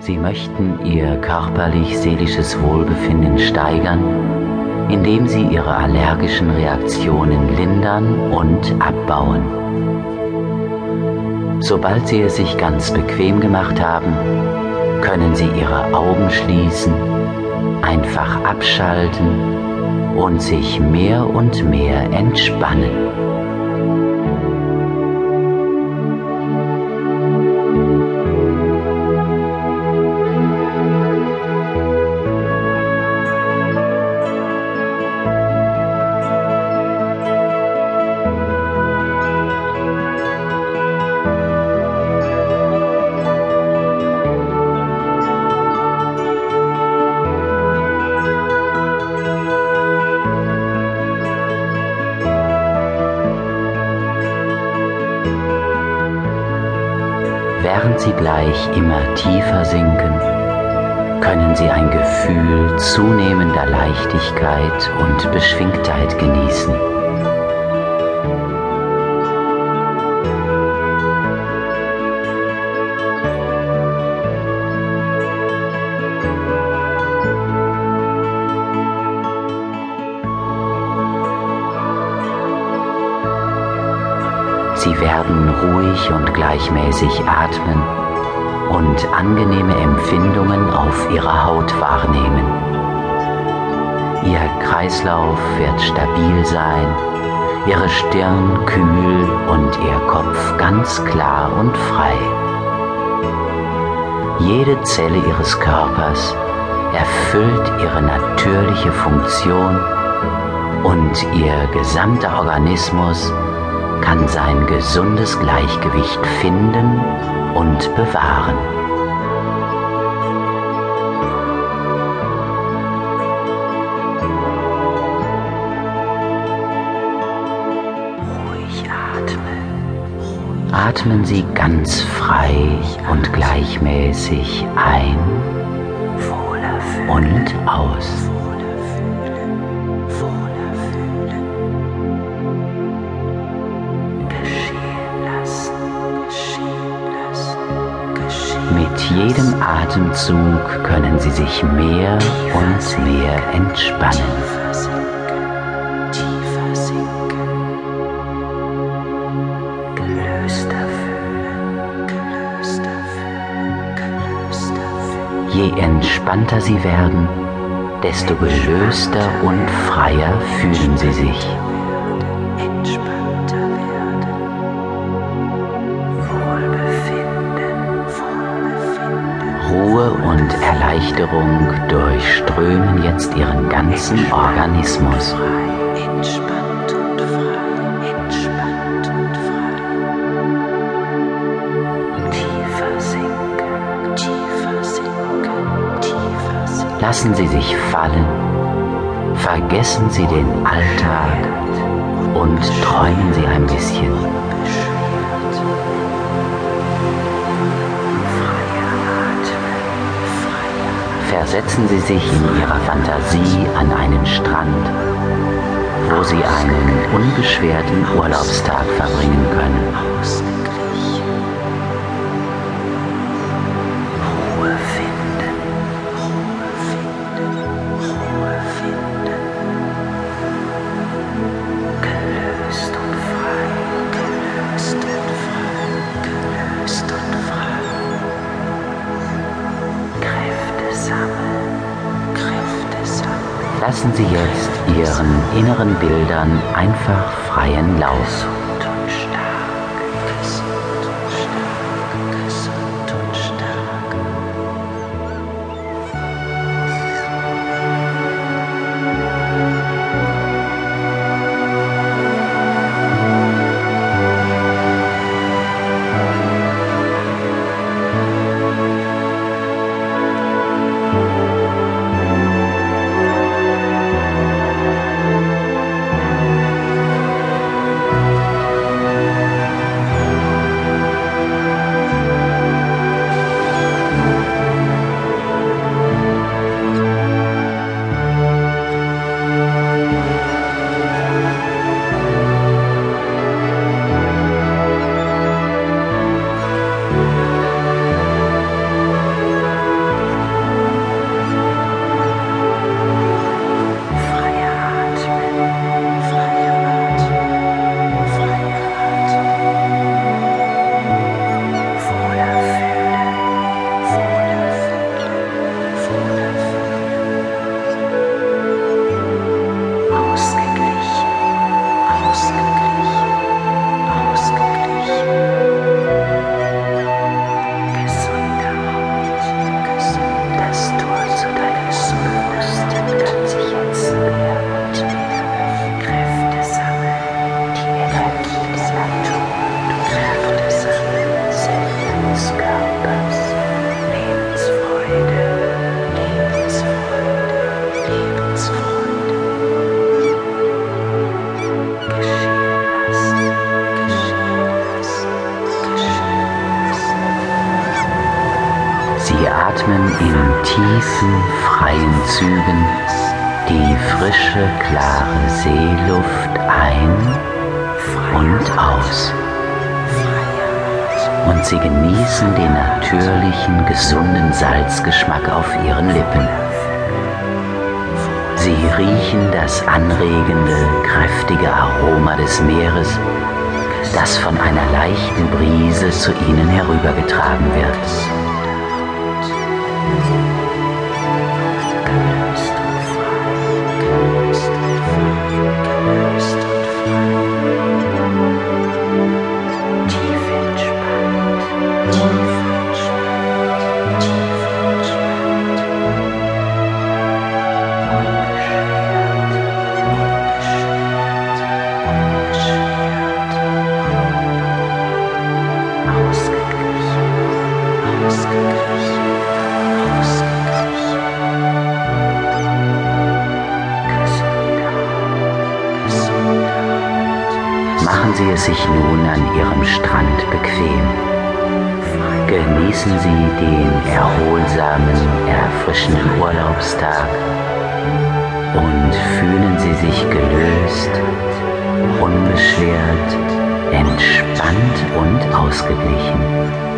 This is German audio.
Sie möchten ihr körperlich-seelisches Wohlbefinden steigern, indem sie ihre allergischen Reaktionen lindern und abbauen. Sobald Sie es sich ganz bequem gemacht haben, können Sie Ihre Augen schließen, einfach abschalten und sich mehr und mehr entspannen. Während Sie gleich immer tiefer sinken, können Sie ein Gefühl zunehmender Leichtigkeit und Beschwingtheit genießen. Sie werden ruhig und gleichmäßig atmen und angenehme Empfindungen auf Ihrer Haut wahrnehmen. Ihr Kreislauf wird stabil sein, Ihre Stirn kühl und Ihr Kopf ganz klar und frei. Jede Zelle Ihres Körpers erfüllt ihre natürliche Funktion und Ihr gesamter Organismus kann sein gesundes Gleichgewicht finden und bewahren. Ruhig atmen. Atmen Sie ganz frei und gleichmäßig ein und aus. Atemzug können Sie sich mehr und mehr entspannen. Je entspannter Sie werden, desto gelöster und freier fühlen Sie sich. Erleichterung durchströmen jetzt Ihren ganzen Organismus. Entspannt und frei, entspannt und frei. Tiefer sinken, tiefer sinken, tiefer sinken. Lassen Sie sich fallen, vergessen Sie den Alltag und träumen Sie ein bisschen. Versetzen Sie sich in Ihrer Fantasie an einen Strand, wo Sie einen unbeschwerten Urlaubstag verbringen können. Lassen Sie jetzt Ihren inneren Bildern einfach freien Lauf. In tiefen, freien Zügen die frische, klare Seeluft ein und aus. Und sie genießen den natürlichen, gesunden Salzgeschmack auf ihren Lippen. Sie riechen das anregende, kräftige Aroma des Meeres, das von einer leichten Brise zu ihnen herübergetragen wird. Nun an Ihrem Strand bequem. Genießen Sie den erholsamen, erfrischenden Urlaubstag und fühlen Sie sich gelöst, unbeschwert, entspannt und ausgeglichen.